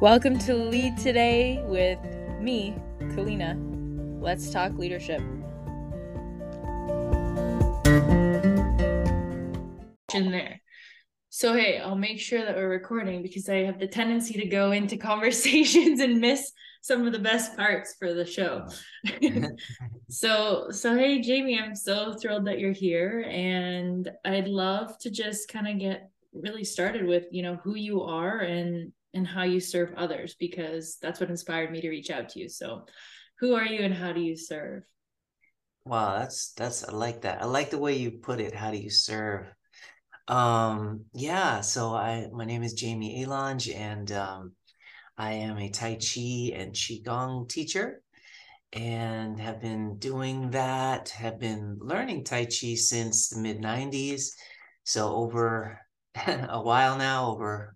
Welcome to Lead Today with me, Kalina. Let's talk leadership. In there. So, hey, I'll make sure that we're recording because I have the tendency to go into conversations and miss some of the best parts for the show. Oh. so, so hey, Jamie, I'm so thrilled that you're here, and I'd love to just kind of get really started with you know who you are and and how you serve others because that's what inspired me to reach out to you. So, who are you and how do you serve? Wow, that's that's I like that. I like the way you put it. How do you serve? Um, yeah, so I my name is Jamie Alonge and um I am a Tai Chi and Qigong teacher and have been doing that, have been learning Tai Chi since the mid 90s. So over a while now, over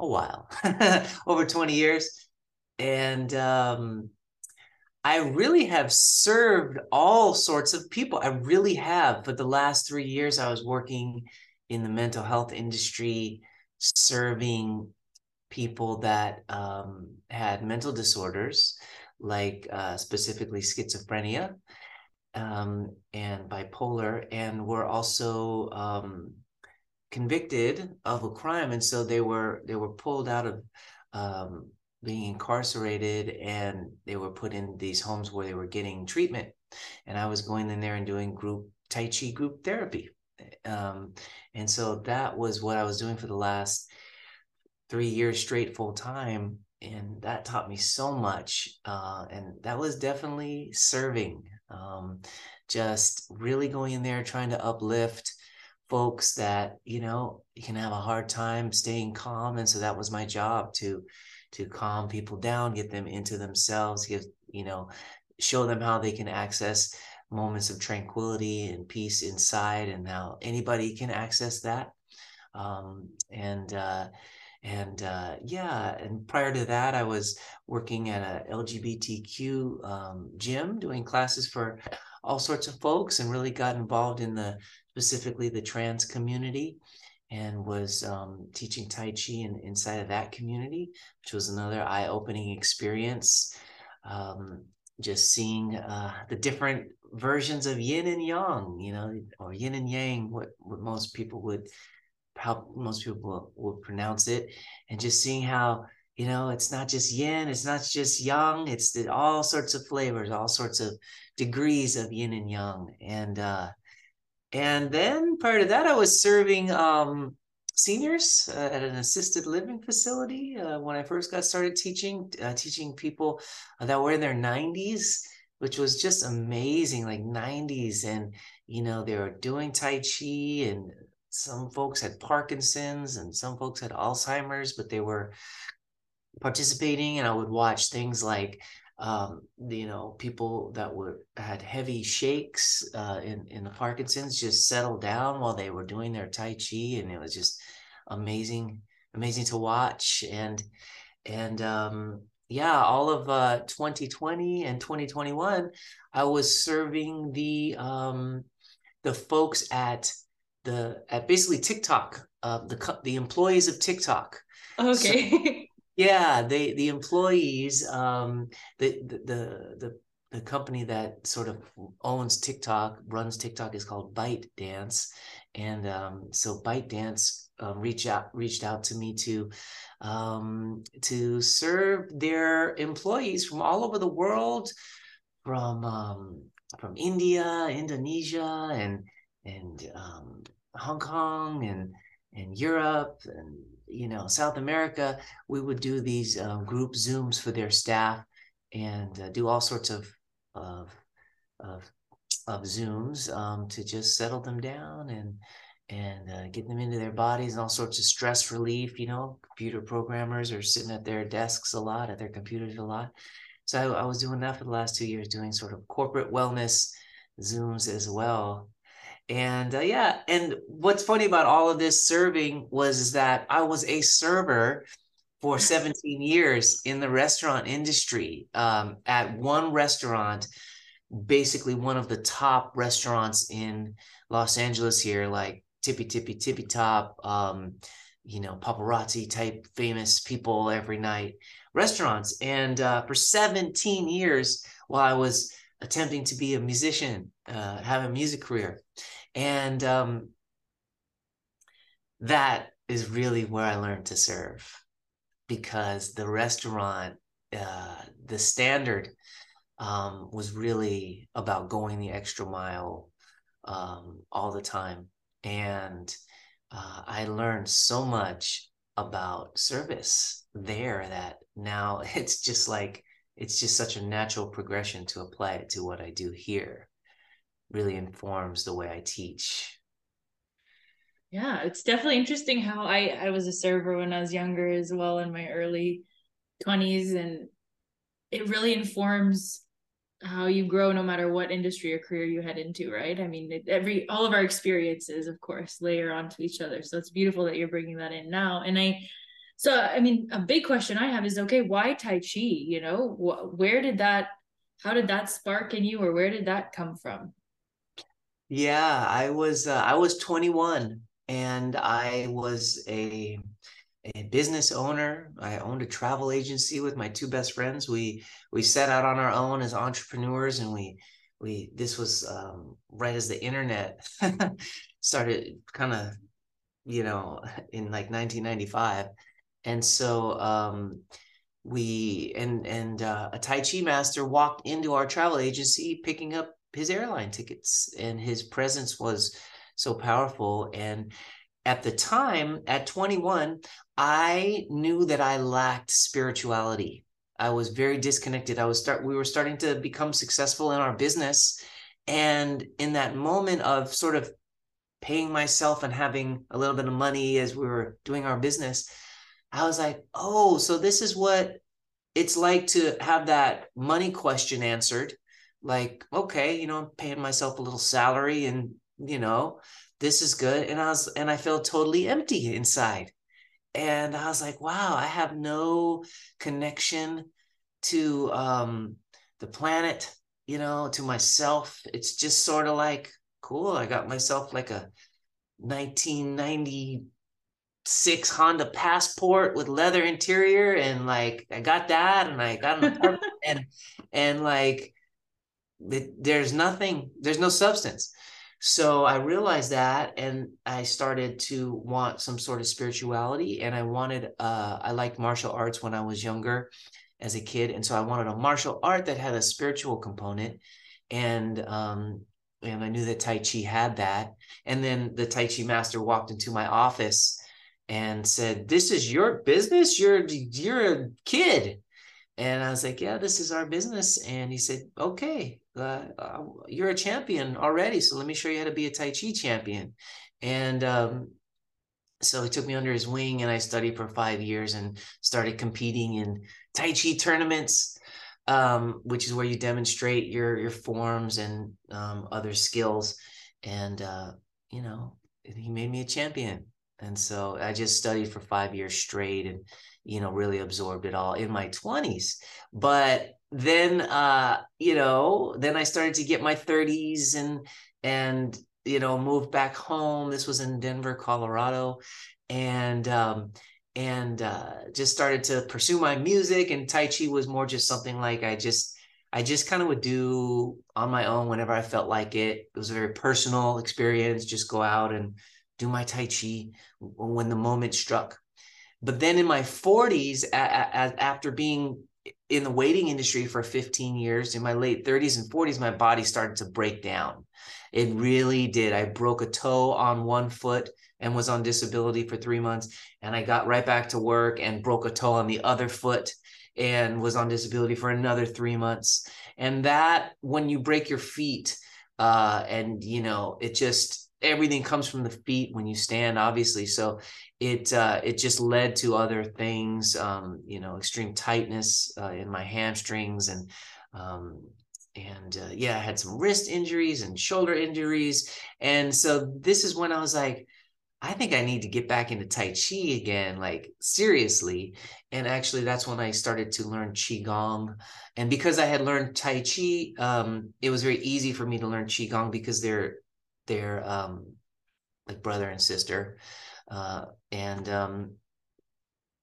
a while, over 20 years. And um, I really have served all sorts of people. I really have. For the last three years, I was working in the mental health industry, serving people that um, had mental disorders, like uh, specifically schizophrenia um, and bipolar, and were also um, convicted of a crime, and so they were they were pulled out of um, being incarcerated, and they were put in these homes where they were getting treatment. And I was going in there and doing group Tai Chi group therapy. Um, and so that was what I was doing for the last three years straight full time and that taught me so much uh, and that was definitely serving um, just really going in there trying to uplift folks that you know can have a hard time staying calm and so that was my job to to calm people down get them into themselves give you know show them how they can access moments of tranquility and peace inside and how anybody can access that. Um, and uh, and uh, yeah and prior to that i was working at a lgbtq um, gym doing classes for all sorts of folks and really got involved in the specifically the trans community and was um, teaching tai chi in, inside of that community which was another eye-opening experience. Um, just seeing uh, the different versions of yin and yang you know or yin and yang what, what most people would how most people will, pronounce it. And just seeing how you know it's not just yin it's not just yang it's the, all sorts of flavors all sorts of degrees of yin and yang. And uh and then part of that i was serving um seniors uh, at an assisted living facility uh, when i first got started teaching uh, teaching people that were in their 90s which was just amazing like 90s and you know they were doing tai chi and some folks had Parkinson's and some folks had Alzheimer's, but they were participating. And I would watch things like, um, you know, people that were had heavy shakes uh, in in the Parkinson's just settled down while they were doing their Tai Chi, and it was just amazing, amazing to watch. And and um, yeah, all of uh, 2020 and 2021, I was serving the um, the folks at the at basically TikTok, uh, the the employees of TikTok. Okay. So, yeah, they the employees, um, the, the the the company that sort of owns TikTok, runs TikTok is called Byte Dance, and um, so ByteDance um, reached out reached out to me to um, to serve their employees from all over the world, from um, from India, Indonesia, and and um, Hong Kong and and Europe and you know South America, we would do these um, group zooms for their staff and uh, do all sorts of of of, of zooms um, to just settle them down and and uh, get them into their bodies and all sorts of stress relief. You know, computer programmers are sitting at their desks a lot, at their computers a lot. So I, I was doing that for the last two years, doing sort of corporate wellness zooms as well and uh, yeah and what's funny about all of this serving was that i was a server for 17 years in the restaurant industry um, at one restaurant basically one of the top restaurants in los angeles here like tippy tippy tippy top um, you know, paparazzi type famous people every night restaurants. And uh, for 17 years, while I was attempting to be a musician, uh, have a music career, and um, that is really where I learned to serve because the restaurant, uh, the standard um, was really about going the extra mile um, all the time. And uh, I learned so much about service there that now it's just like, it's just such a natural progression to apply it to what I do here. Really informs the way I teach. Yeah, it's definitely interesting how I I was a server when I was younger as well in my early 20s and it really informs how you grow no matter what industry or career you head into right? I mean it, every all of our experiences of course layer onto each other. So it's beautiful that you're bringing that in now. And i so i mean a big question i have is okay why tai chi? You know wh- where did that how did that spark in you or where did that come from yeah i was uh, i was 21 and i was a a business owner. I owned a travel agency with my two best friends. We we set out on our own as entrepreneurs, and we we this was um, right as the internet started, kind of, you know, in like 1995, and so um, we and and uh, a Tai Chi master walked into our travel agency picking up his airline tickets, and his presence was so powerful. And at the time at 21 i knew that i lacked spirituality. I was very disconnected. I was start we were starting to become successful in our business. And in that moment of sort of paying myself and having a little bit of money as we were doing our business i was like oh so this is what it's like to have that money question answered like okay you know i'm paying myself a little salary and you know this is good and i was and i felt totally empty inside. And i was like wow i have no connection to um the planet you know to myself. It's just sort of like cool i got myself like a 1996 honda passport with leather interior and like i got that and i got an apartment and and like there's nothing there's no substance. So I realized that and I started to want some sort of spirituality and I wanted uh I liked martial arts when I was younger as a kid and so I wanted a martial art that had a spiritual component and um and I knew that Tai Chi had that. And then the Tai Chi master walked into my office and said this is your business? You're you're a kid. And I was like, yeah, this is our business. And he said, okay, uh, you're a champion already. So let me show you how to be a Tai Chi champion. And um, so he took me under his wing and I studied for five years and started competing in Tai Chi tournaments, um, which is where you demonstrate your, your forms and um, other skills. And, uh, you know, he made me a champion. And so I just studied for five years straight and you know really absorbed it all in my 20s but then uh you know then i started to get my 30s and and you know moved back home this was in denver colorado and um and uh just started to pursue my music and tai chi was more just something like i just I just kind of would do on my own whenever I felt like it. It was a very personal experience. Just go out and do my Tai Chi when the moment struck. But then in my 40s, a- a- after being in the waiting industry for 15 years, in my late 30s and 40s, my body started to break down. It really did. I broke a toe on one foot and was on disability for three months. And I got right back to work and broke a toe on the other foot and was on disability for another three months. And that, when you break your feet, uh, and you know, it just everything comes from the feet when you stand, obviously. So it uh, it just led to other things, um, you know, extreme tightness uh, in my hamstrings and um, and uh, yeah, I had some wrist injuries and shoulder injuries, and so this is when I was like, I think I need to get back into Tai Chi again, like seriously. And actually, that's when I started to learn Qigong. And because I had learned Tai Chi, um, it was very easy for me to learn Qigong because they're they're um, like brother and sister uh, and um,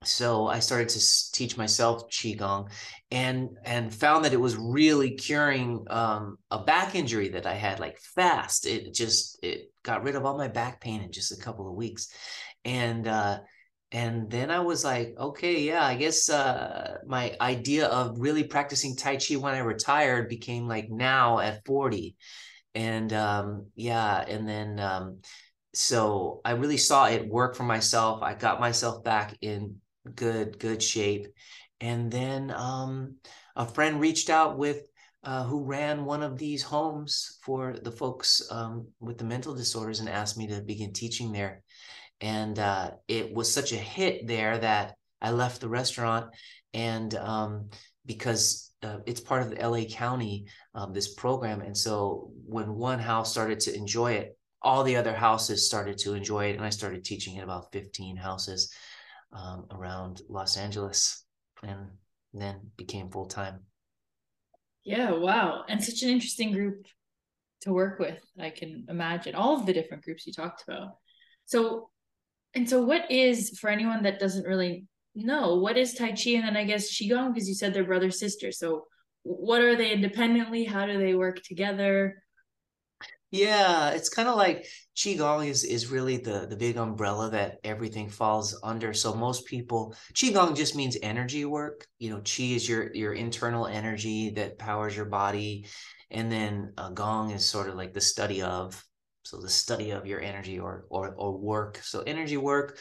so I started to teach myself qigong, and and found that it was really curing um, a back injury that I had like fast. It just it got rid of all my back pain in just a couple of weeks, and uh, and then I was like, okay, yeah, I guess uh, my idea of really practicing Tai Chi when I retired became like now at 40. And um, yeah, and then um, so I really saw it work for myself. I got myself back in good, good shape. And then um, a friend reached out with uh, who ran one of these homes for the folks um, with the mental disorders and asked me to begin teaching there and uh, it was such a hit there that I left the restaurant and um, because uh, it's part of the LA County um, this program and so when one house started to enjoy it all the other houses started to enjoy it and I started teaching in about 15 houses um, around Los Angeles and then became full time. Yeah, wow. And such an interesting group to work with. I can imagine all of the different groups you talked about. So and so, what is for anyone that doesn't really know what is Tai Chi, and then I guess Qigong because you said they're brother sister. So, what are they independently? How do they work together? Yeah, it's kind of like qigong is is really the the big umbrella that everything falls under. So most people qigong just means energy work. You know, qi is your your internal energy that powers your body, and then uh, gong is sort of like the study of so the study of your energy or or or work. So energy work,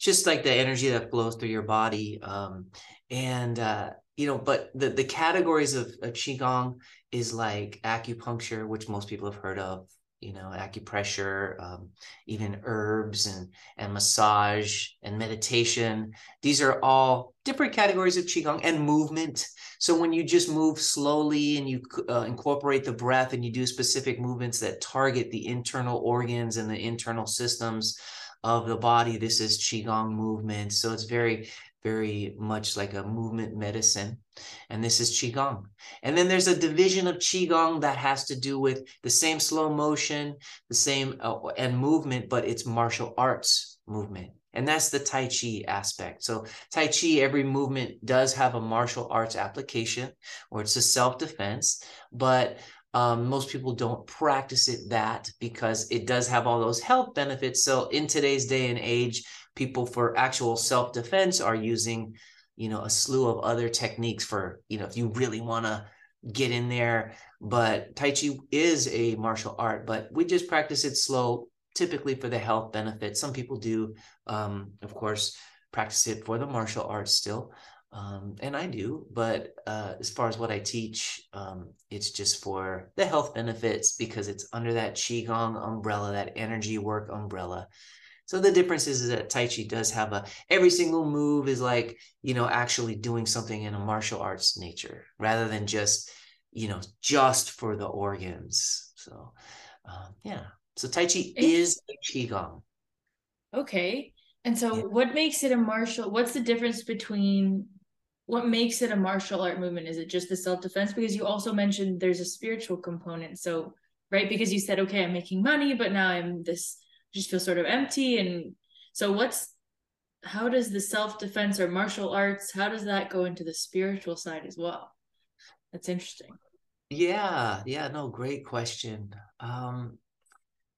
just like the energy that flows through your body. Um, and uh, you know, but the the categories of, of qigong is like acupuncture, which most people have heard of, you know, acupressure, um, even herbs and and massage and meditation. These are all different categories of qigong and movement. So when you just move slowly and you uh, incorporate the breath and you do specific movements that target the internal organs and the internal systems of the body, this is qigong movement. So it's very very much like a movement medicine. And this is Qigong. And then there's a division of Qigong that has to do with the same slow motion, the same uh, and movement, but it's martial arts movement. And that's the Tai Chi aspect. So, Tai Chi, every movement does have a martial arts application or it's a self defense, but um, most people don't practice it that because it does have all those health benefits. So, in today's day and age, people for actual self-defense are using you know a slew of other techniques for you know if you really want to get in there. But tai chi is a martial art but we just practice it slow typically for the health benefits. Some people do um, of course practice it for the martial arts still um, and i do but uh, as far as what i teach um, it's just for the health benefits because it's under that qigong umbrella that energy work umbrella so the difference is, is that Tai Chi does have a every single move is like, you know, actually doing something in a martial arts nature rather than just, you know, just for the organs. So um, yeah. So Tai Chi is a Qigong. Okay. And so yeah. what makes it a martial what's the difference between what makes it a martial art movement? Is it just the self-defense? Because you also mentioned there's a spiritual component. So right, because you said, okay, I'm making money, but now I'm this just feel sort of empty and so what's how does the self-defense or martial arts how does that go into the spiritual side as well that's interesting yeah yeah no great question um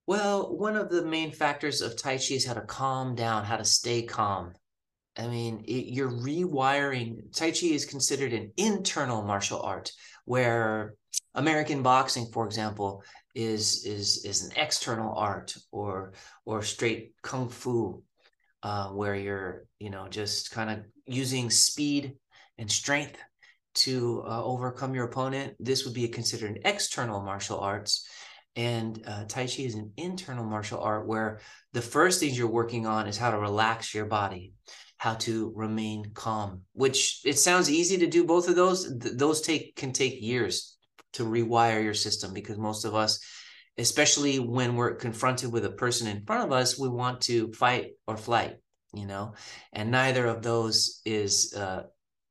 well one of the main factors of tai chi is how to calm down how to stay calm i mean it, you're rewiring tai chi is considered an internal martial art where american boxing for example is is is an external art or or straight kung fu uh, where you're you know just kind of using speed and strength to uh, overcome your opponent. This would be considered an external martial arts. And uh, tai chi is an internal martial art where the first things you're working on is how to relax your body how to remain calm which it sounds easy to do both of those. Th- those take can take years to rewire your system because most of us especially when we're confronted with a person in front of us we want to fight or flight you know? And neither of those is uh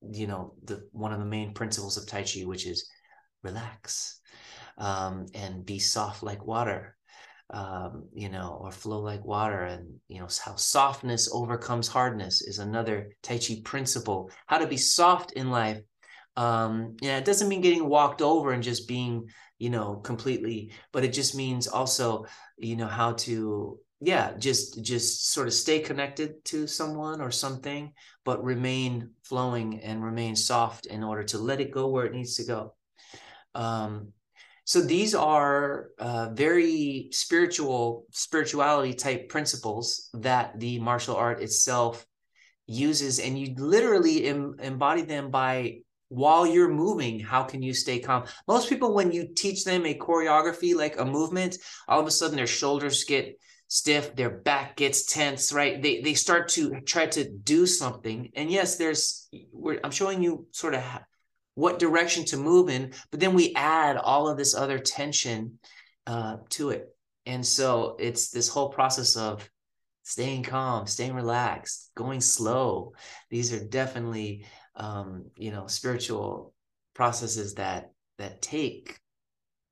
you know the one of the main principles of tai chi which is relax um and be soft like water um, you know, or flow like water. And, you know, how softness overcomes hardness is another Tai Chi principle. How to be soft in life. Um, yeah, it doesn't mean getting walked over and just being, you know, completely, but it just means also, you know, how to, yeah, just just sort of stay connected to someone or something, but remain flowing and remain soft in order to let it go where it needs to go. Um, so these are uh, very spiritual spirituality type principles that the martial art itself uses and you literally em- embody them by while you're moving how can you stay calm? Most people when you teach them a choreography like a movement all of a sudden their shoulders get stiff their back gets tense right? They they start to try to do something and yes there's i'm showing you sort of what direction to move in, but then we add all of this other tension uh, to it. And so it's this whole process of staying calm, staying relaxed, going slow. These are definitely, um, you know, spiritual processes that that take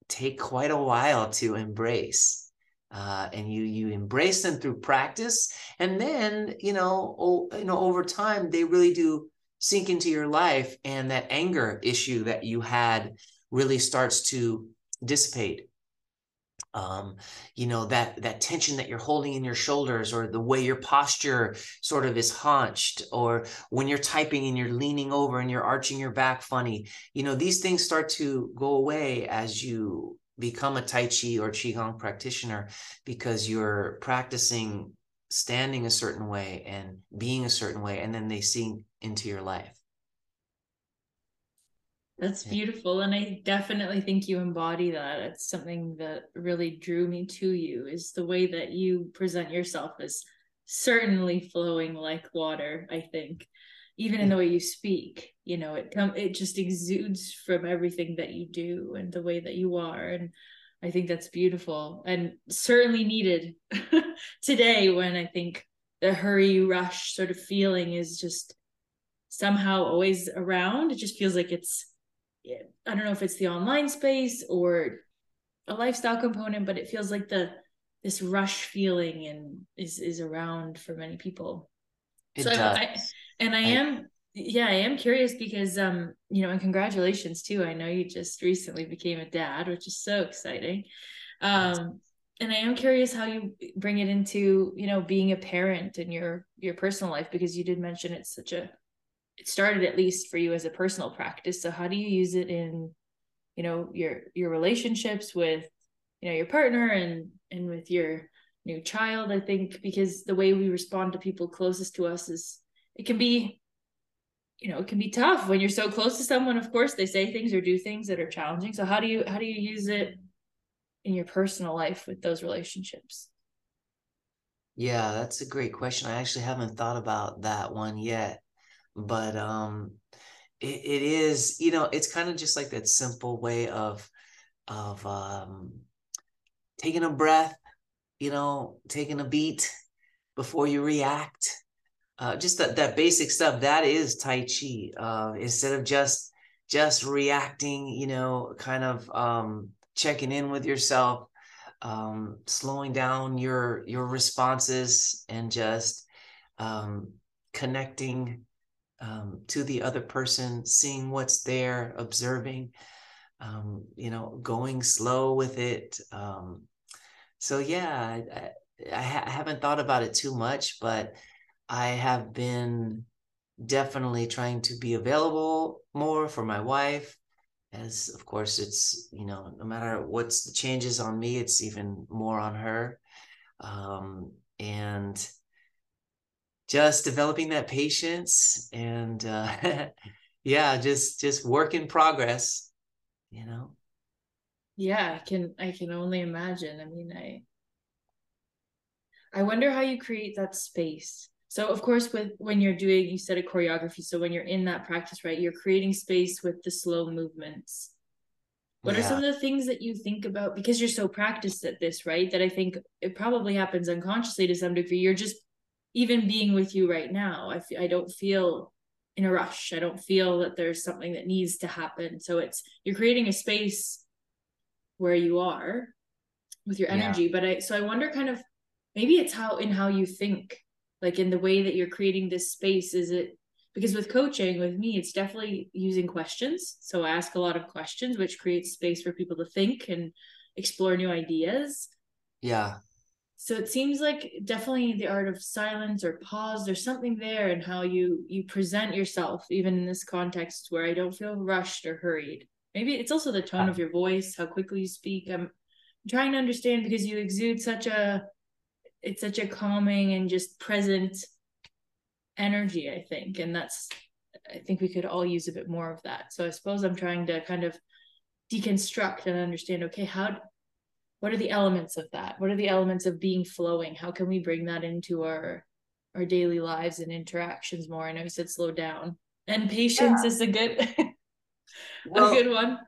take quite a while to embrace. Uh, and you you embrace them through practice, and then you know, oh, you know, over time they really do sink into your life and that anger issue that you had really starts to dissipate. Um you know that that tension that you're holding in your shoulders or the way your posture sort of is hunched or when you're typing and you're leaning over and you're arching your back funny you know these things start to go away as you become a tai chi or qigong practitioner because you're practicing standing a certain way and being a certain way and then they sink into your life. That's beautiful and i definitely think you embody that. It's something that really drew me to you is the way that you present yourself as certainly flowing like water i think. Even in the way you speak you know it come it just exudes from everything that you do and the way that you are and I think that's beautiful and certainly needed today when I think the hurry rush sort of feeling is just somehow always around. It just feels like it's, I don't know if it's the online space or a lifestyle component, but it feels like the this rush feeling and is is around for many people. It so does. I, and I, I am yeah i am curious because um you know and congratulations too i know you just recently became a dad which is so exciting um and i am curious how you bring it into you know being a parent in your your personal life because you did mention it's such a it started at least for you as a personal practice. So how do you use it in you know your your relationships with you know your partner and and with your new child i think because the way we respond to people closest to us is it can be you know it can be tough when you're so close to someone. Of course they say things or do things that are challenging. So how do you how do you use it in your personal life with those relationships? Yeah that's a great question. I actually haven't thought about that one yet but um it, it is you know it's kind of just like that simple way of of um taking a breath you know taking a beat before you react. Uh, just that that basic stuff that is tai chi uh, instead of just just reacting you know kind of um, checking in with yourself um, slowing down your your responses and just um, connecting um, to the other person seeing what's there observing um, you know going slow with it um, so yeah I, I, I haven't thought about it too much but I have been definitely trying to be available more for my wife as of course it's you know no matter what's the changes on me it's even more on her um, and just developing that patience and uh, yeah just just work in progress you know? Yeah i can i can only imagine. I mean i i wonder how you create that space. So of course with when you're doing you said a choreography so when you're in that practice right you're creating space with the slow movements. What yeah. are some of the things that you think about because you're so practiced at this right that i think it probably happens unconsciously to some degree you're just even being with you right now I f- I don't feel in a rush. I don't feel that there's something that needs to happen. So it's you're creating a space where you are with your energy. Yeah. but i so i wonder kind of maybe it's how in how you think like in the way that you're creating this space is it because with coaching with me it's definitely using questions. So i ask a lot of questions which creates space for people to think and explore new ideas. Yeah so it seems like definitely the art of silence or pause there's something there and how you you present yourself even in this context where i don't feel rushed or hurried. Maybe it's also the tone of your voice how quickly you speak. I'm trying to understand because you exude such a it's such a calming and just present energy i think. And that's i think we could all use a bit more of that. So i suppose i'm trying to kind of deconstruct and understand okay how what are the elements of that? What are the elements of being flowing? How can we bring that into our our daily lives and interactions more? I know you said slow down. And patience yeah. is a good well, a good one.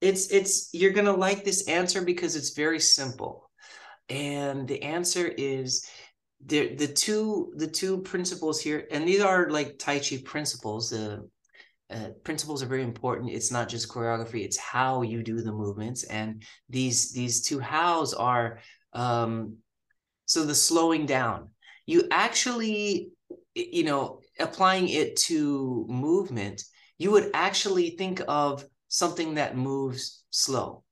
it's it's you're gonna like this answer because it's very simple. And the answer is the the two the two principles here and these are like tai chi principles the uh, principles are very important. It's not just choreography it's how you do the movements. And these these two hows are um so the slowing down. You actually you know applying it to movement you would actually think of something that moves slow.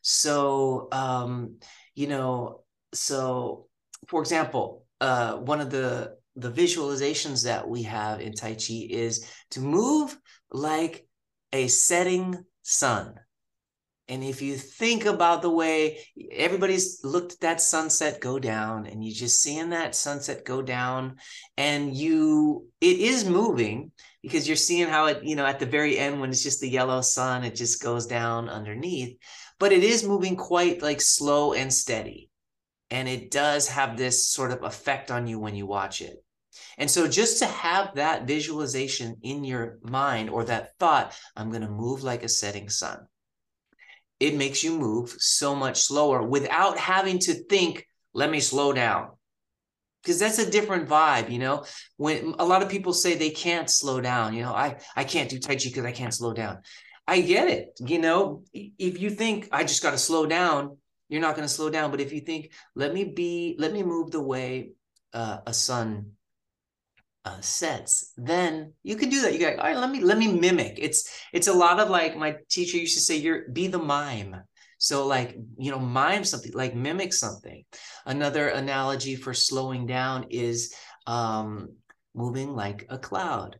So, um, you know, so for example, uh, one of the the visualizations that we have in Tai Chi is to move like a setting sun. And if you think about the way everybody's looked at that sunset go down and you just seeing that sunset go down and you, it is moving because you're seeing how it, you know, at the very end when it's just the yellow sun, it just goes down underneath, but it is moving quite like slow and steady. And it does have this sort of effect on you when you watch it. And so just to have that visualization in your mind or that thought, I'm going to move like a setting sun it makes you move so much slower without having to think, let me slow down. Because that's a different vibe, you know. When a lot of people say they can't slow down, you know, I I can't do Tai Chi because I can't slow down. I get it, you know. If you think I just got to slow down, you're not going to slow down. But if you think, let me be, let me move the way uh, a sun uh, sets, then you can do that. You go, all right, let me let me mimic. It's it's a lot of like my teacher used to say, you're be the mime. So like you know, mime something, like mimic something. Another analogy for slowing down is um, moving like a cloud.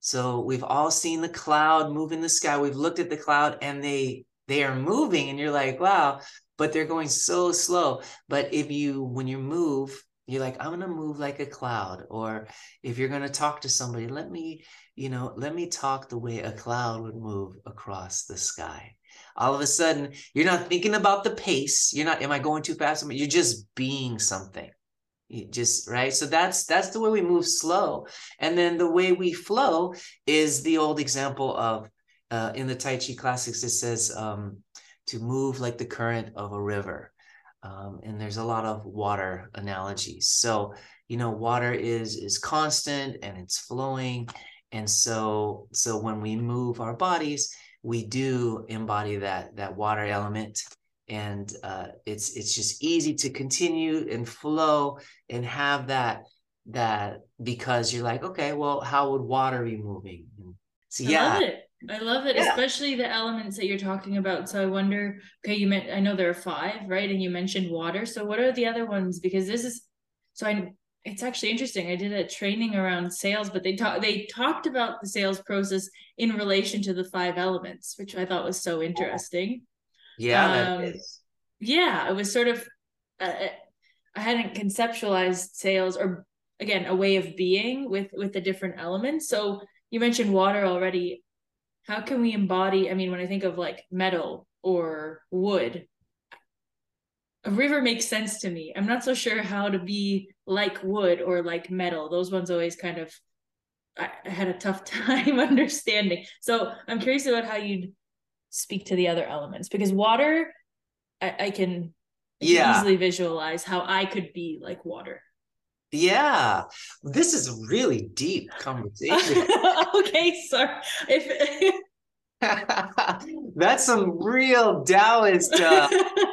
So we've all seen the cloud move in the sky. We've looked at the cloud and they they are moving, and you're like, wow, but they're going so slow. But if you when you move you're like i'm going to move like a cloud or if you're going to talk to somebody let me you know let me talk the way a cloud would move across the sky. All of a sudden you're not thinking about the pace. You're not am i going too fast? You're just being something. You just right? So that's that's the way we move slow. And then the way we flow is the old example of uh, in the tai chi classics it says um, to move like the current of a river um, and there's a lot of water analogies. So you know, water is is constant and it's flowing, and so so when we move our bodies, we do embody that that water element, and uh, it's it's just easy to continue and flow and have that that because you're like, okay, well, how would water be moving? So yeah, I love it, yeah. especially the elements that you're talking about. So I wonder, okay, you meant I know there are five, right? And you mentioned water. So what are the other ones? Because this is so I it's actually interesting. I did a training around sales, but they talked they talked about the sales process in relation to the five elements, which I thought was so interesting. Yeah, um, yeah, it was sort of uh, I hadn't conceptualized sales or again a way of being with with the different elements. So you mentioned water already how can we embody i mean when i think of like metal or wood a river makes sense to me. I'm not so sure how to be like wood or like metal. Those ones always kind of i, I had a tough time understanding. So i'm curious about how you'd speak to the other elements because water i, I can yeah. easily visualize how i could be like water yeah, this is really deep conversation. okay, sir. If that's some real Taoist uh,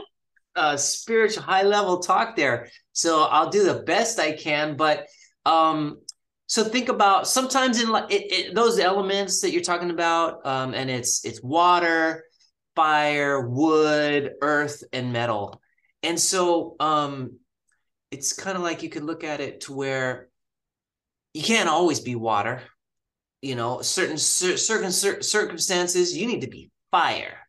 uh, spiritual high level talk there. So I'll do the best I can. But um, so think about sometimes in like those elements that you're talking about, um, and it's it's water, fire, wood, earth, and metal. And so um, it's kind of like you could look at it to where you can't always be water. You know, certain certain circumstances you need to be fire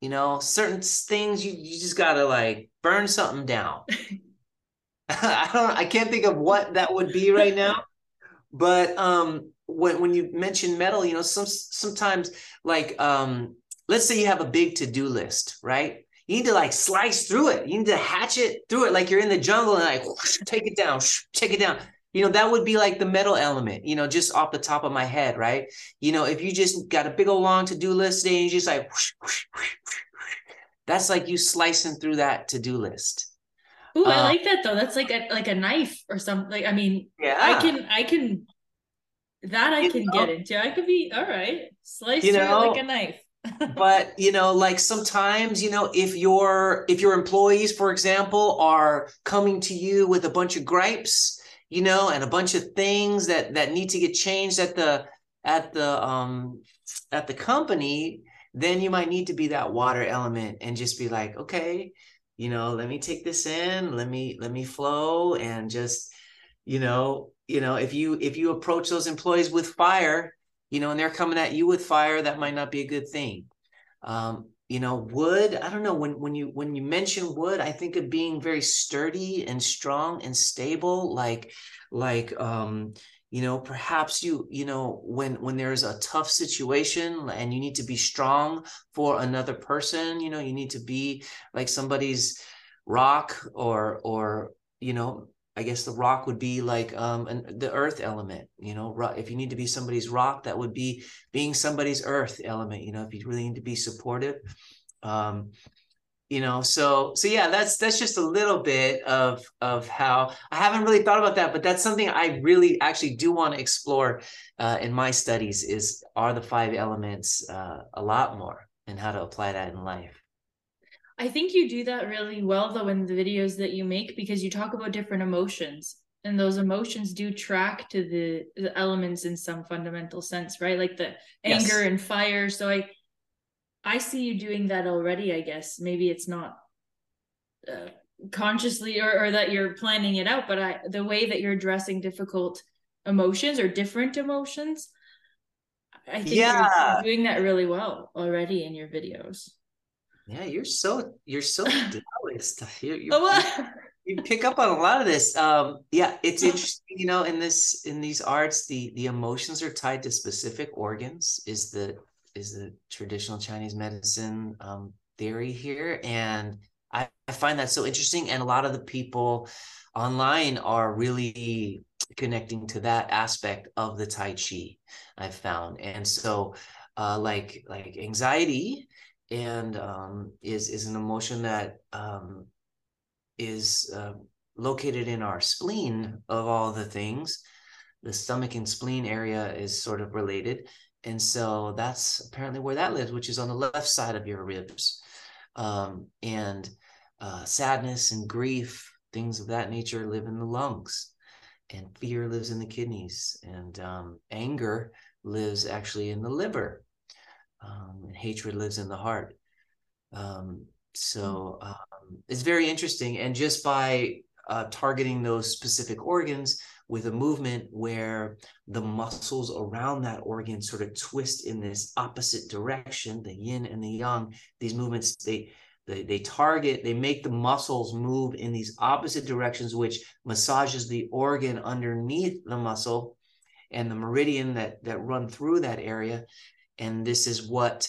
you know, certain things you, you just gotta like burn something down. I don't I can't think of what that would be right now. But um when when you mention metal, you know, some sometimes like um let's say you have a big to-do list, right? You need to like slice through it. You need to hatch it through it like you're in the jungle and like whoosh, take it down, whoosh, take it down you know that would be like the metal element you know just off the top of my head right you know if you just got a big old long to-do list and you just like whoosh, that's like you slicing through that to-do list Ooh, I uh, like that though. That's like a like a knife or something. Like I mean, yeah, I can I can that I you can know, get into. I could be all right, slice you know, like a knife. But you know, like sometimes you know, if your if your employees, for example, are coming to you with a bunch of gripes, you know, and a bunch of things that that need to get changed at the at the um at the company, then you might need to be that water element and just be like, okay, you know, let me take this in, let me let me flow and just, you know, you know, if you if you approach those employees with fire, you know, and they're coming at you with fire, that might not be a good thing. Um, you know wood i don't know when when you when you mention wood i think of being very sturdy and strong and stable like like um you know perhaps you you know when when there's a tough situation and you need to be strong for another person you know you need to be like somebody's rock or or you know I guess the rock would be like um an, the earth element, you know, if you need to be somebody's rock, that would be being somebody's earth element, you know, if you really need to be supportive. Um, you know, so so yeah, that's that's just a little bit of of how I haven't really thought about that, but that's something I really actually do want to explore uh, in my studies is are the five elements uh, a lot more and how to apply that in life. I think you do that really well though in the videos that you make because you talk about different emotions and those emotions do track to the, the elements in some fundamental sense, right? Like the yes. anger and fire. So I I see you doing that already, I guess. Maybe it's not uh, consciously or, or that you're planning it out, but I the way that you're addressing difficult emotions or different emotions, I think yeah. you're doing that really well already in your videos. Yeah, you're so you're so Taoist. You, you, you pick up on a lot of this. Um, yeah, it's interesting. You know, in this in these arts, the the emotions are tied to specific organs. Is the is the traditional Chinese medicine um, theory here, and I, I find that so interesting. And a lot of the people online are really connecting to that aspect of the Tai Chi. I've found, and so uh, like like anxiety and um, is is an emotion that um, is uh, located in our spleen of all the things. The stomach and spleen area is sort of related, and so that's apparently where that lives, which is on the left side of your ribs. Um, and uh, sadness and grief, things of that nature, live in the lungs, and fear lives in the kidneys, and um, anger lives actually in the liver um, and hatred lives in the heart. Um, so hmm. um, it's very interesting. And just by uh, targeting those specific organs with a movement where the muscles around that organ sort of twist in this opposite direction, the yin and the yang, these movements, they they, they target, they make the muscles move in these opposite directions, which massages the organ underneath the muscle and the meridian that that run through that area and this is what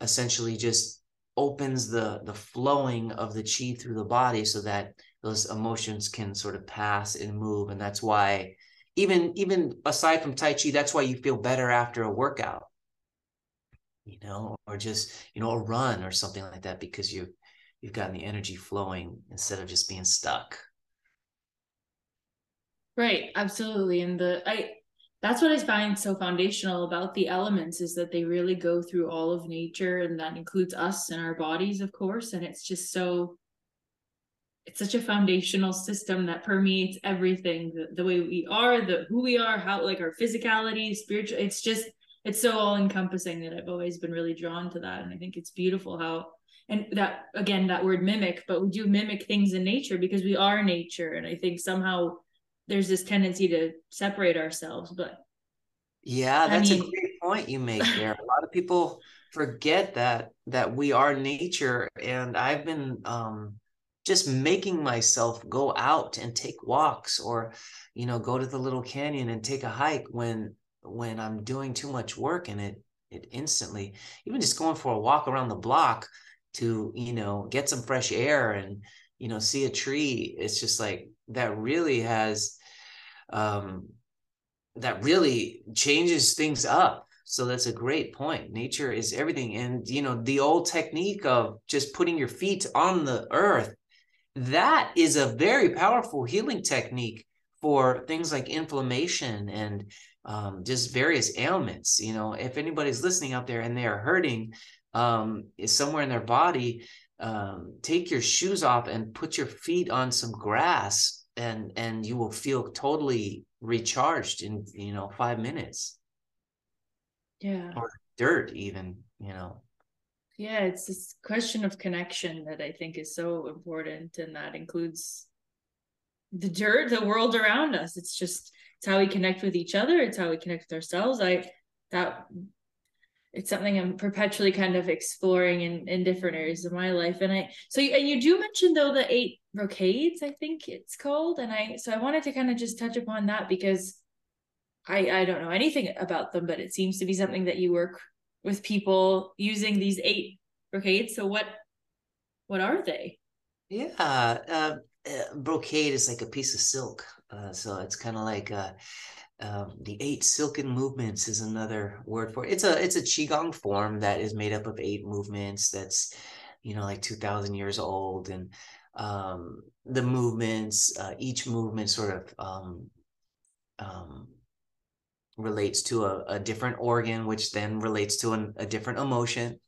essentially just opens the the flowing of the chi through the body so that those emotions can sort of pass and move. And that's why even even aside from tai chi that's why you feel better after a workout you know or just you know a run or something like that because you you've gotten the energy flowing instead of just being stuck. Right. Absolutely. And the i that's what I find so foundational about the elements is that they really go through all of nature and that includes us and our bodies, of course. And it's just so it's such a foundational system that permeates everything the, the way we are the who we are how like our physicality spiritual it's just it's so all encompassing that i've always been really drawn to that and i think it's beautiful how and that again that word mimic but we do mimic things in nature because we are nature and i think somehow there's this tendency to separate ourselves but yeah that's I mean, a great point you make there. A lot of people forget that that we are nature and i've been um just making myself go out and take walks or you know go to the little canyon and take a hike when when i'm doing too much work and it it instantly even just going for a walk around the block to you know get some fresh air and you know see a tree it's just like that really has um that really changes things up. So that's a great point. Nature is everything. And you know the old technique of just putting your feet on the earth that is a very powerful healing technique for things like inflammation and um, just various ailments. You know, if anybody's listening out there and they are hurting um, somewhere in their body, um, take your shoes off and put your feet on some grass, and and you will feel totally recharged in you know five minutes. Yeah. Or dirt, even you know yeah it's this question of connection that i think is so important and that includes the dirt the world around us it's just it's how we connect with each other it's how we connect with ourselves i that it's something i'm perpetually kind of exploring in in different areas of my life and i so and you do mention though the eight brocades i think it's called and i so i wanted to kind of just touch upon that because i i don't know anything about them but it seems to be something that you work with people using these eight brocades. So what what are they? Yeah, uh, uh, brocade is like a piece of silk. Uh, so it's kind of like uh, um, the eight silken movements is another word for it. It's a it's a qigong form that is made up of eight movements. That's you know like two thousand years old, and um, the movements, uh, each movement sort of um, um, relates to a, a different organ, which then relates to an, a different emotion.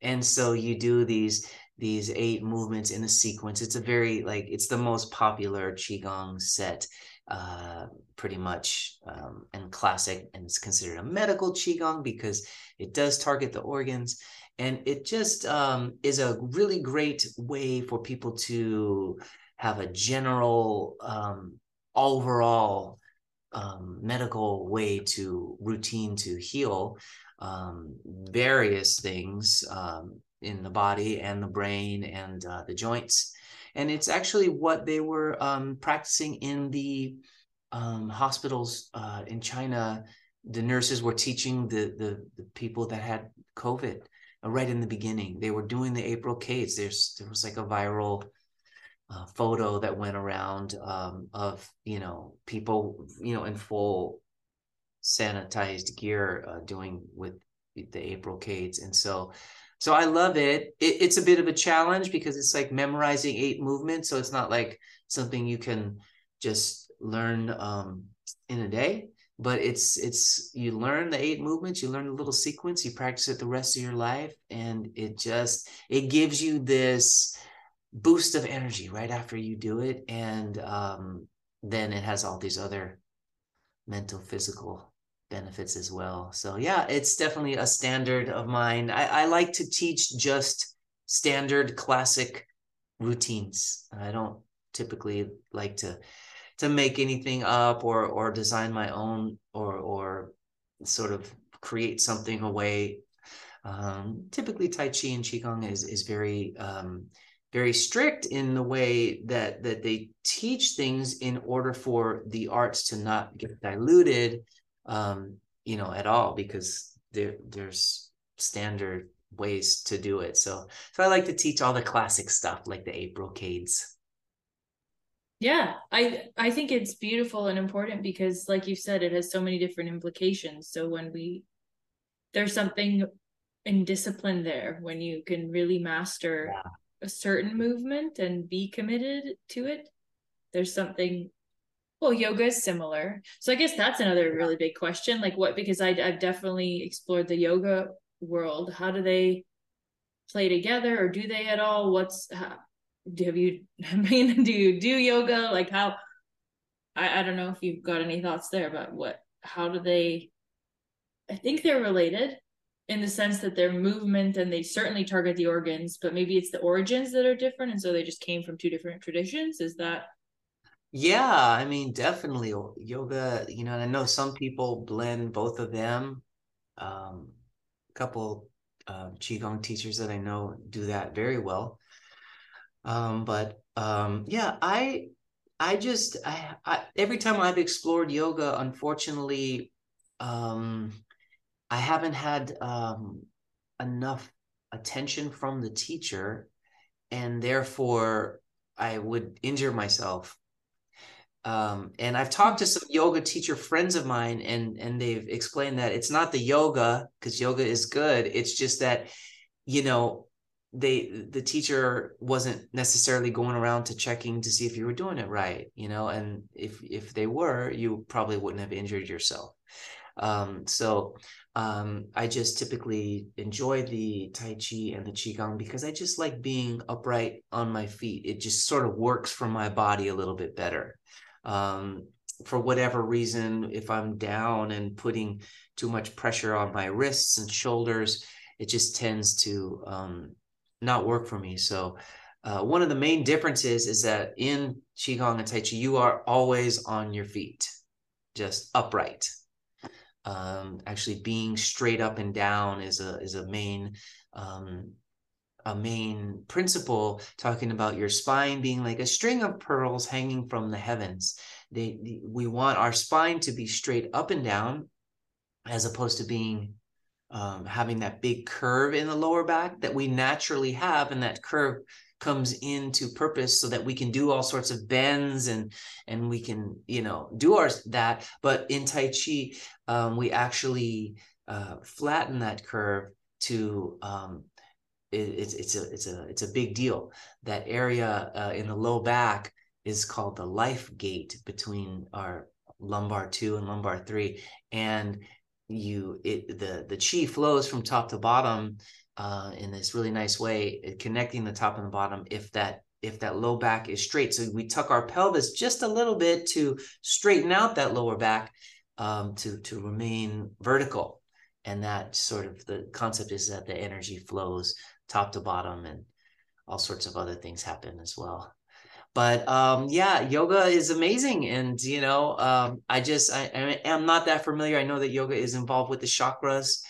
And so you do these these eight movements in a sequence. It's a very like it's the most popular qigong set, uh, pretty much, um, and classic, and it's considered a medical qigong because it does target the organs, and it just um, is a really great way for people to have a general um, overall um, medical way to routine to heal um, various things um, in the body and the brain and uh, the joints. And it's actually what they were um, practicing in the um, hospitals uh, in China. The nurses were teaching the, the, the people that had COVID uh, right in the beginning. They were doing the eight brocades. There's there was like a viral uh, photo that went around um, of you know people you know in full sanitized gear uh, doing with the eight brocades and so so i love it. it. it's a bit of a challenge because it's like memorizing eight movements so it's not like something you can just learn um, in a day but it's it's you learn the eight movements you learn the little sequence you practice it the rest of your life and it just it gives you this boost of energy right after you do it and um, then it has all these other mental physical benefits as well. So yeah it's definitely a standard of mine. I, I like to teach just standard classic routines. I don't typically like to to make anything up or or design my own or or sort of create something away. Um, typically tai chi and qigong is is very um, very strict in the way that that they teach things in order for the arts to not get diluted um, you know at all because there there's standard ways to do it. So so i like to teach all the classic stuff like the eight brocades yeah i i think it's beautiful and important because like you said it has so many different implications. So when we there's something in discipline there when you can really master yeah. a certain movement and be committed to it. There's something well yoga is similar. So i guess that's another really big question like what because I, i've definitely explored the yoga world. How do they play together or do they at all? What's how, do have you I mean do you do yoga? Like how I, I don't know if you've got any thoughts there but what how do they I think they're related in the sense that their movement and they certainly target the organs but maybe it's the origins that are different and so they just came from two different traditions. Is that yeah i mean definitely yoga you know and i know some people blend both of them um a couple uh, qigong teachers that i know do that very well um but um yeah i i just I, I every time i've explored yoga unfortunately um I haven't had um, enough attention from the teacher, and therefore I would injure myself. Um, and I've talked to some yoga teacher friends of mine, and and they've explained that it's not the yoga because yoga is good. It's just that, you know, they the teacher wasn't necessarily going around to checking to see if you were doing it right, you know. And if if they were, you probably wouldn't have injured yourself. Um, so um, I just typically enjoy the Tai Chi and the Qigong because I just like being upright on my feet. It just sort of works for my body a little bit better. Um, for whatever reason, if I'm down and putting too much pressure on my wrists and shoulders, it just tends to um, not work for me. So, uh, one of the main differences is that in Qigong and Tai Chi, you are always on your feet, just upright um, actually being straight up and down is a is a main um, a main principle talking about your spine being like a string of pearls hanging from the heavens. They, we want our spine to be straight up and down as opposed to being um, having that big curve in the lower back that we naturally have and that curve comes into purpose so that we can do all sorts of bends and and we can you know do our that. But in tai chi um, we actually uh, flatten that curve to um, it's it's a it's a it's a big deal. That area uh, in the low back is called the life gate between our lumbar 2 and lumbar 3 and you it the the chi flows from top to bottom uh, in this really nice way, uh, connecting the top and the bottom. If that if that low back is straight, so we tuck our pelvis just a little bit to straighten out that lower back um, to to remain vertical, and that sort of the concept is that the energy flows top to bottom, and all sorts of other things happen as well. But um yeah yoga is amazing and you know um i just I, am not that familiar. I know that yoga is involved with the chakras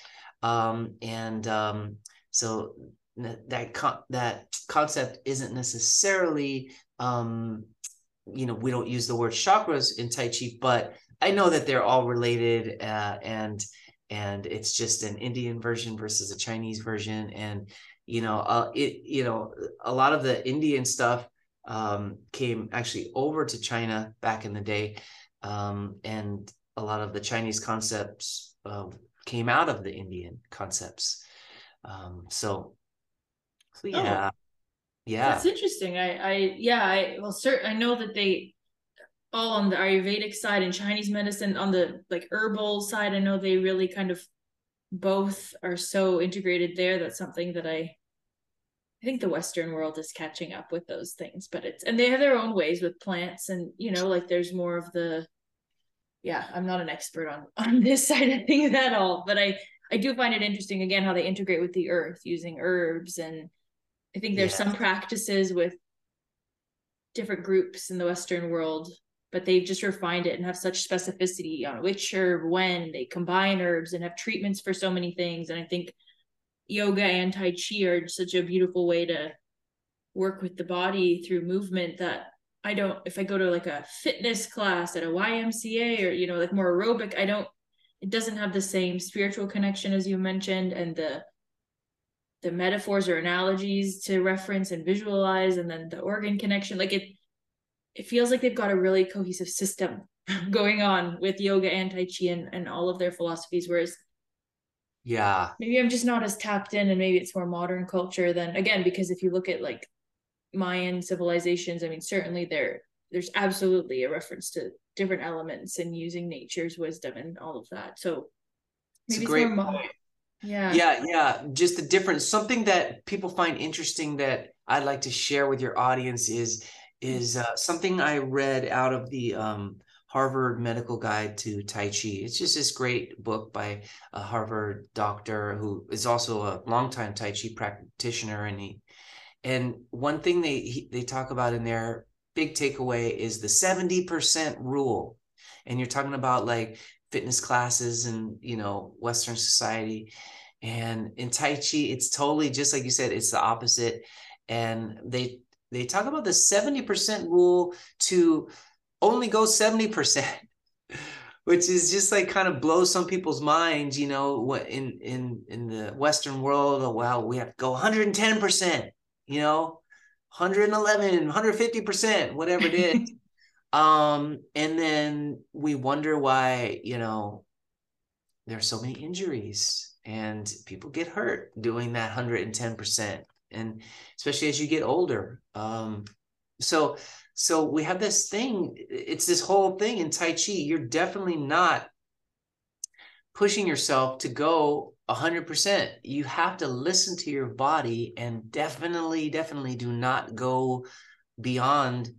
um and um so that con- that concept isn't necessarily um, you know we don't use the word chakras in tai chi but i know that they're all related uh, and and it's just an indian version versus a chinese version and you know uh, it you know a lot of the indian stuff um, came actually over to china back in the day um, and a lot of the chinese concepts uh, came out of the indian concepts um, so, so yeah, oh, yeah, that's interesting. I, I, yeah, I well, cert, I know that they all on the Ayurvedic side and Chinese medicine on the like herbal side. I know they really kind of both are so integrated there. That's something that I I think the Western world is catching up with those things, but it's and they have their own ways with plants, and you know, like there's more of the yeah, I'm not an expert on on this side of things at all, but I I do find it interesting again how they integrate with the earth using herbs and I think there's yeah. some practices with different groups in the Western world, but they've just refined it and have such specificity on which herb, when they combine herbs and have treatments for so many things. And I think yoga and Tai Chi are such a beautiful way to work with the body through movement that I don't, if I go to like a fitness class at a YMCA or, you know, like more aerobic, I don't it doesn't have the same spiritual connection as you mentioned and the the metaphors or analogies to reference and visualize and then the organ connection like it it feels like they've got a really cohesive system going on with yoga and tai chi and, and all of their philosophies whereas yeah maybe i'm just not as tapped in and maybe it's more modern culture than again because if you look at like mayan civilizations i mean certainly there there's absolutely a reference to different elements and using nature's wisdom and all of that. So maybe it's, a great point. Yeah. Yeah, yeah. Just the difference. Something that people find interesting that I'd like to share with your audience is is uh, something I read out of the um, Harvard Medical Guide to Tai Chi. It's just this great book by a Harvard doctor who is also a longtime Tai Chi practitioner, and he and one thing they he, they talk about in their big takeaway is the seventy percent rule, and you're talking about like fitness classes and you know Western society, and in Tai Chi it's totally just like you said, it's the opposite, and they they talk about the seventy percent rule to only go seventy percent which is just like kind of blows some people's minds you know what in in in the western world oh, wow we have to go 110% you know 111 150% whatever it is. Um and then we wonder why you know there's so many injuries and people get hurt doing that 110% and especially as you get older. Um so so we have this thing it's this whole thing in tai chi. You're definitely not pushing yourself to go 100% you have to listen to your body and definitely definitely do not go beyond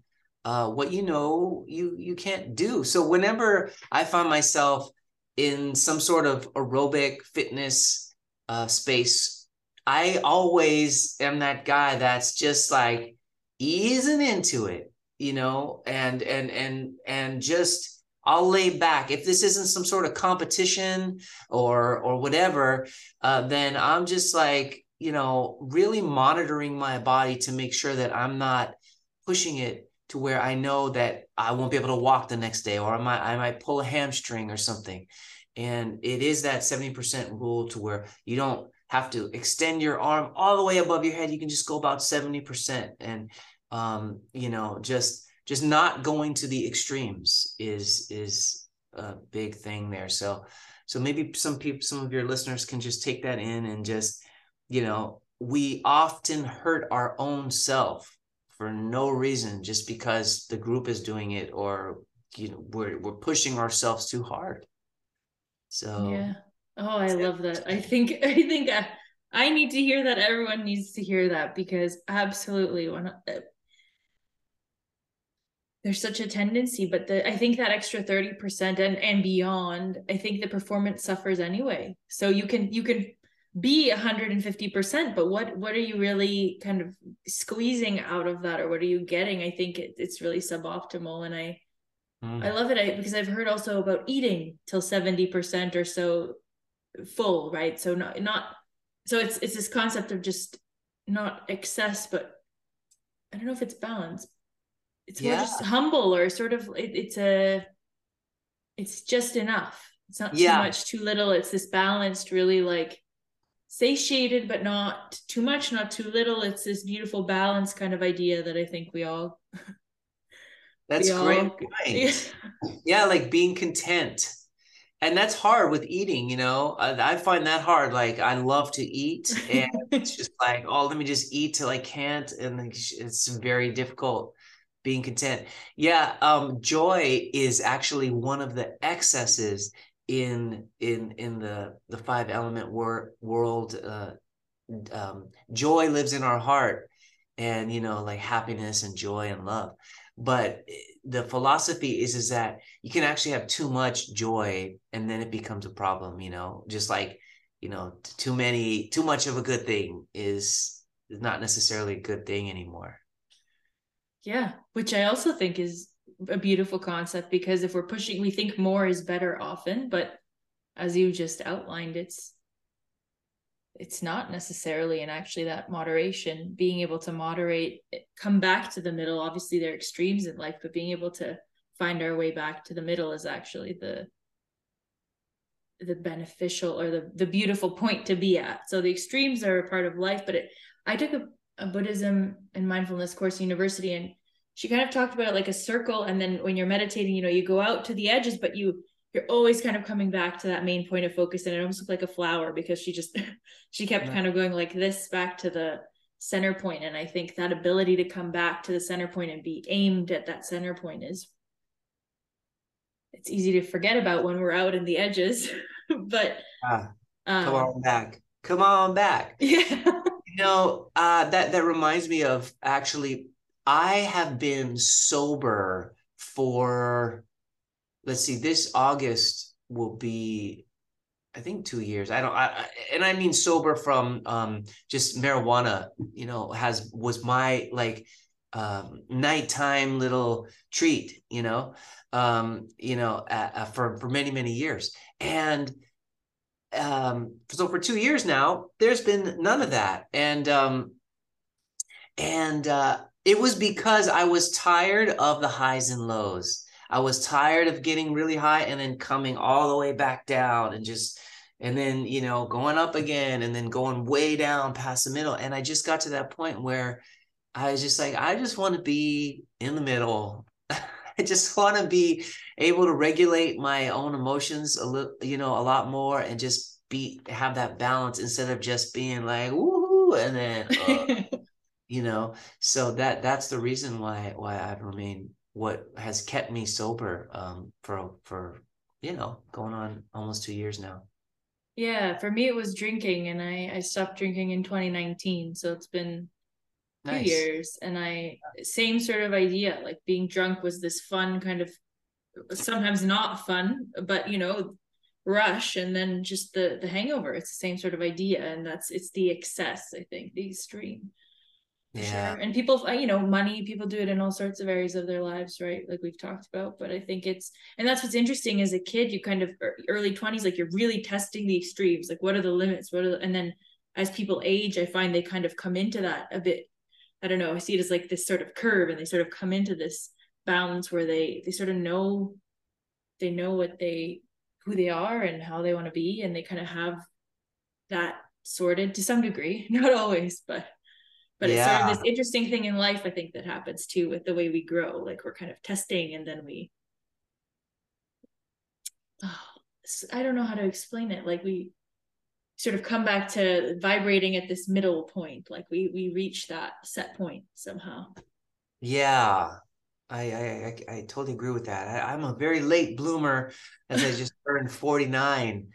uh, what you know you you can't do. So whenever i find myself in some sort of aerobic fitness uh, space i always am that guy that's just like easing into it you know and and and and just I'll lay back. If this isn't some sort of competition or or whatever, uh, then I'm just like you know really monitoring my body to make sure that I'm not pushing it to where I know that I won't be able to walk the next day, or I might I might pull a hamstring or something. And it is that 70% rule to where you don't have to extend your arm all the way above your head. You can just go about 70%. And um, you know, just just not going to the extremes is is a big thing there. So so maybe some people some of your listeners can just take that in and just you know we often hurt our own self for no reason just because the group is doing it or you know we're we're pushing ourselves too hard. So yeah. Oh i love that. I think i think I, I need to hear that. Everyone needs to hear that because absolutely when there's such a tendency but the i think that extra 30% and and beyond i think the performance suffers anyway. So you can you can be 150% but what what are you really kind of squeezing out of that or what are you getting? I think it, it's really suboptimal and i mm. i love it. I, because i've heard also about eating till 70% or so full right? So not not so it's it's this concept of just not excess but i don't know if it's balance it's yeah. more just humble or sort of it, it's a it's just enough it's not yeah. too much too little it's this balanced really like satiated but not too much not too little it's this beautiful balance kind of idea that i think we all that's we great all, point. Yeah. yeah like being content and that's hard with eating you know I, I, find that hard like i love to eat and it's just like oh let me just eat till i can't and it's very difficult being content. Yeah um joy is actually one of the excesses in in in the the five element wor- world uh um joy lives in our heart and you know like happiness and joy and love. But the philosophy is is that you can actually have too much joy and then it becomes a problem you know? Just like you know too many too much of a good thing is not necessarily a good thing anymore yeah, which I also think is a beautiful concept because if we're pushing, we think more is better often, but as you just outlined, it's it's not necessarily and actually that moderation being able to moderate come back to the middle obviously there are extremes in life but being able to find our way back to the middle is actually the the beneficial or the the beautiful point to be at. So the extremes are a part of life but it i took a a Buddhism and mindfulness course university, and she kind of talked about it like a circle. And then when you're meditating, you know, you go out to the edges, but you you're always kind of coming back to that main point of focus. And it almost looked like a flower because she just she kept yeah. kind of going like this back to the center point. And I think that ability to come back to the center point and be aimed at that center point is it's easy to forget about when we're out in the edges. but ah, come um, on back. Come on back. Yeah You know, uh, that that reminds me of actually, I have been sober for, let's see, this August will be, I think two years. I don't, I, and I mean sober from um just marijuana. You know, has was my like um nighttime little treat. You know, um, you know, uh, for for many many years, and um, so for two years now, there's been none of that, and um, and uh, it was because I was tired of the highs and lows. I was tired of getting really high and then coming all the way back down, and just and then you know going up again, and then going way down past the middle. And I just got to that point where I was just like, I just want to be in the middle. I just want to be able to regulate my own emotions a little, you know, a lot more and just be have that balance instead of just being like woohoo and then uh, you know. So that that's the reason why why I've remained what has kept me sober um for for you know going on almost two years now. Yeah, for me it was drinking and I I stopped drinking in 2019, so it's been nice. two years and i same sort of idea like being drunk was this fun kind of sometimes not fun but you know rush and then just the the hangover it's the same sort of idea and that's it's the excess i think the extreme yeah sure. and people uh, you know money people do it in all sorts of areas of their lives right like we've talked about but i think it's and that's what's interesting as a kid you kind of early 20s like you're really testing the extremes like what are the limits what are the, and then as people age i find they kind of come into that a bit I don't know, I see it as like this sort of curve and they sort of come into this balance where they they sort of know they know what they who they are and how they want to be and they kind of have that sorted to some degree, not always, but but yeah. it's sort of this interesting thing in life I think that happens too with the way we grow. Like we're kind of testing and then we oh, I don't know how to explain it. Like we sort of come back to vibrating at this middle point like we we reach that set point somehow. Yeah. I i i, I totally agree with that. I, am a very late bloomer as i just turned 49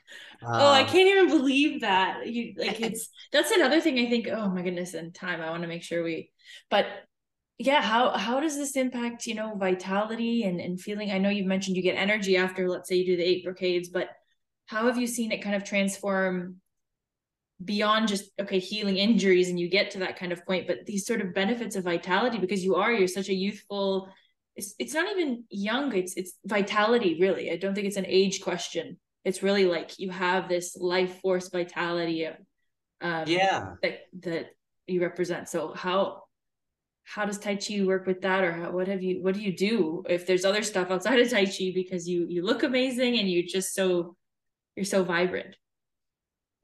um, oh i um, can't even believe that. You like it's that's another thing i think oh my goodness and time i want to make sure we but yeah how how does this impact you know vitality and and feeling? I know you've mentioned you get energy after let's say you do the eight brocades but how have you seen it kind of transform beyond just okay healing injuries and you get to that kind of point but these sort of benefits of vitality because you are you're such a youthful it's it's not even young it's it's vitality really. I don't think it's an age question. It's really like you have this life force vitality um yeah. that that you represent. So how how does tai chi work with that or how, what have you what do you do if there's other stuff outside of tai chi because you you look amazing and you're just so you're so vibrant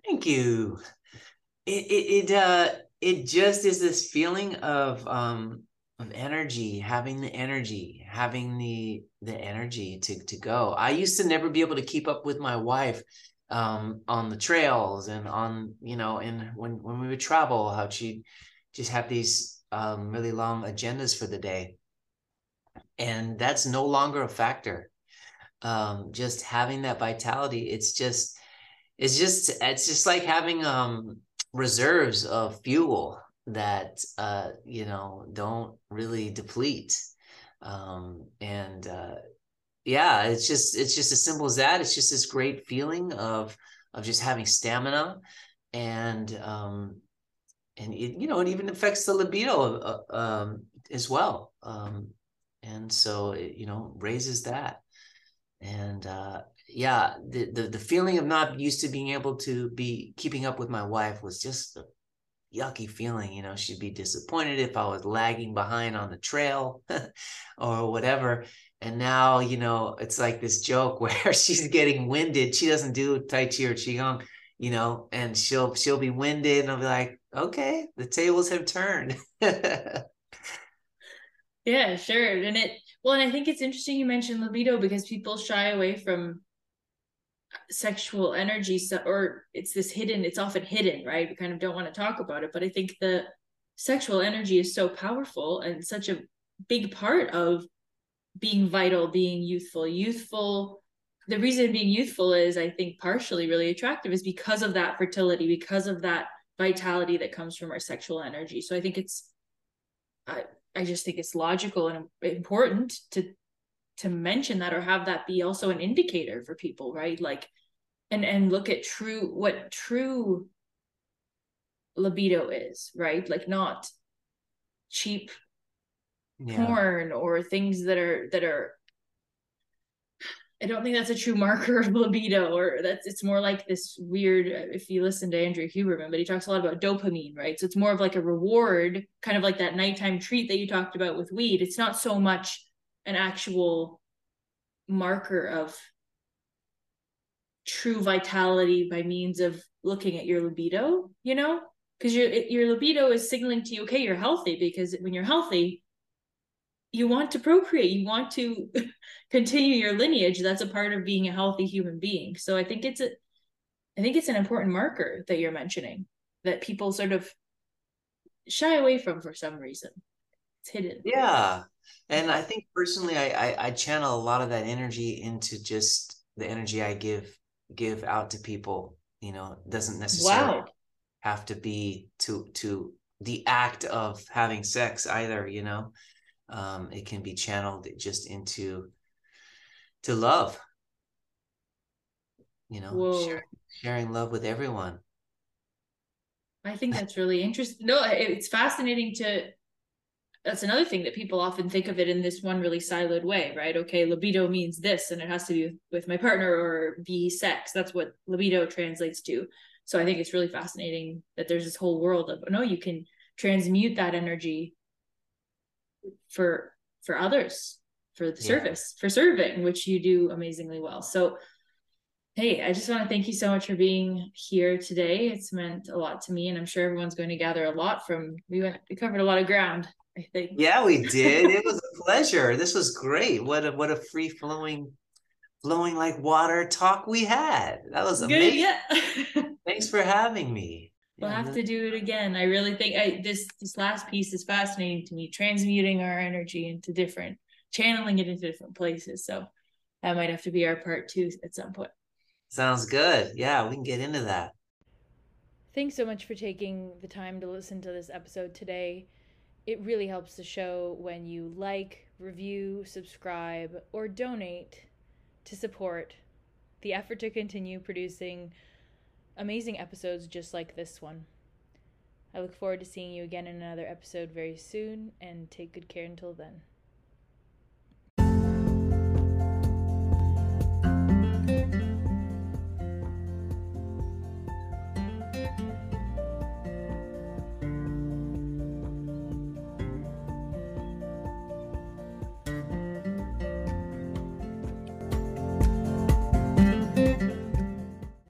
Thank you. It it it uh it just is this feeling of um of energy, having the energy, having the the energy to to go. I used to never be able to keep up with my wife um on the trails and on you know and when when we would travel how she'd just have these um really long agendas for the day and that's no longer a factor um just having that vitality it's just it's just it's just like having um reserves of fuel that uh you know don't really deplete. Um and uh yeah it's just it's just as simple as that. It's just this great feeling of of just having stamina and um and it, you know it even affects the libido uh, um as well. Um and so it you know raises that. And uh yeah, the, the the feeling of not used to being able to be keeping up with my wife was just a yucky feeling. You know, she'd be disappointed if I was lagging behind on the trail or whatever. And now, you know, it's like this joke where she's getting winded. She doesn't do Tai Chi or Qigong, you know, and she'll she'll be winded and I'll be like, okay, the tables have turned. yeah, sure. And it well, and I think it's interesting you mentioned libido because people shy away from sexual energy so, or it's this hidden it's often hidden right we kind of don't want to talk about it but i think the sexual energy is so powerful and such a big part of being vital being youthful youthful the reason being youthful is i think partially really attractive is because of that fertility because of that vitality that comes from our sexual energy. So I think it's I I just think it's logical and important to to mention that or have that be also an indicator for people, right? Like and and look at true what true libido is, right? Like not cheap yeah. porn or things that are that are I don't think that's a true marker of libido, or that's it's more like this weird. If you listen to Andrew Huberman, but he talks a lot about dopamine, right? So it's more of like a reward, kind of like that nighttime treat that you talked about with weed. It's not so much an actual marker of true vitality by means of looking at your libido, you know, because your your libido is signaling to you, okay, you're healthy, because when you're healthy, you want to procreate you want to continue your lineage. That's a part of being a healthy human being. So i think it's a i think it's an important marker that you're mentioning that people sort of shy away from for some reason. It's hidden. Yeah and i think personally I, I i channel a lot of that energy into just the energy i give give out to people you know doesn't necessarily wow. have to be to to the act of having sex either you know? Um, it can be channeled just into to love. You know sharing, sharing love with everyone. I think that's really interesting no it's fascinating to that's another thing that people often think of it in this one really siloed way right? Okay libido means this and it has to be with my partner or be sex. That's what libido translates to. So i think it's really fascinating that there's this whole world of oh, no you can transmute that energy for for others for the yeah. service for serving which you do amazingly well. So hey i just want to thank you so much for being here today. It's meant a lot to me and i'm sure everyone's going to gather a lot from we went we covered a lot of ground i think yeah we did it was a pleasure this was great what a what a free flowing flowing like water talk we had that was amazing Good, yeah thanks for having me We'll have to do it again. I really think I, this this last piece is fascinating to me, transmuting our energy into different, channeling it into different places. So that might have to be our part two at some point. Sounds good. Yeah, we can get into that. Thanks so much for taking the time to listen to this episode today. It really helps the show when you like, review, subscribe, or donate to support the effort to continue producing amazing episodes just like this one. I look forward to seeing you again in another episode very soon, and take good care until then.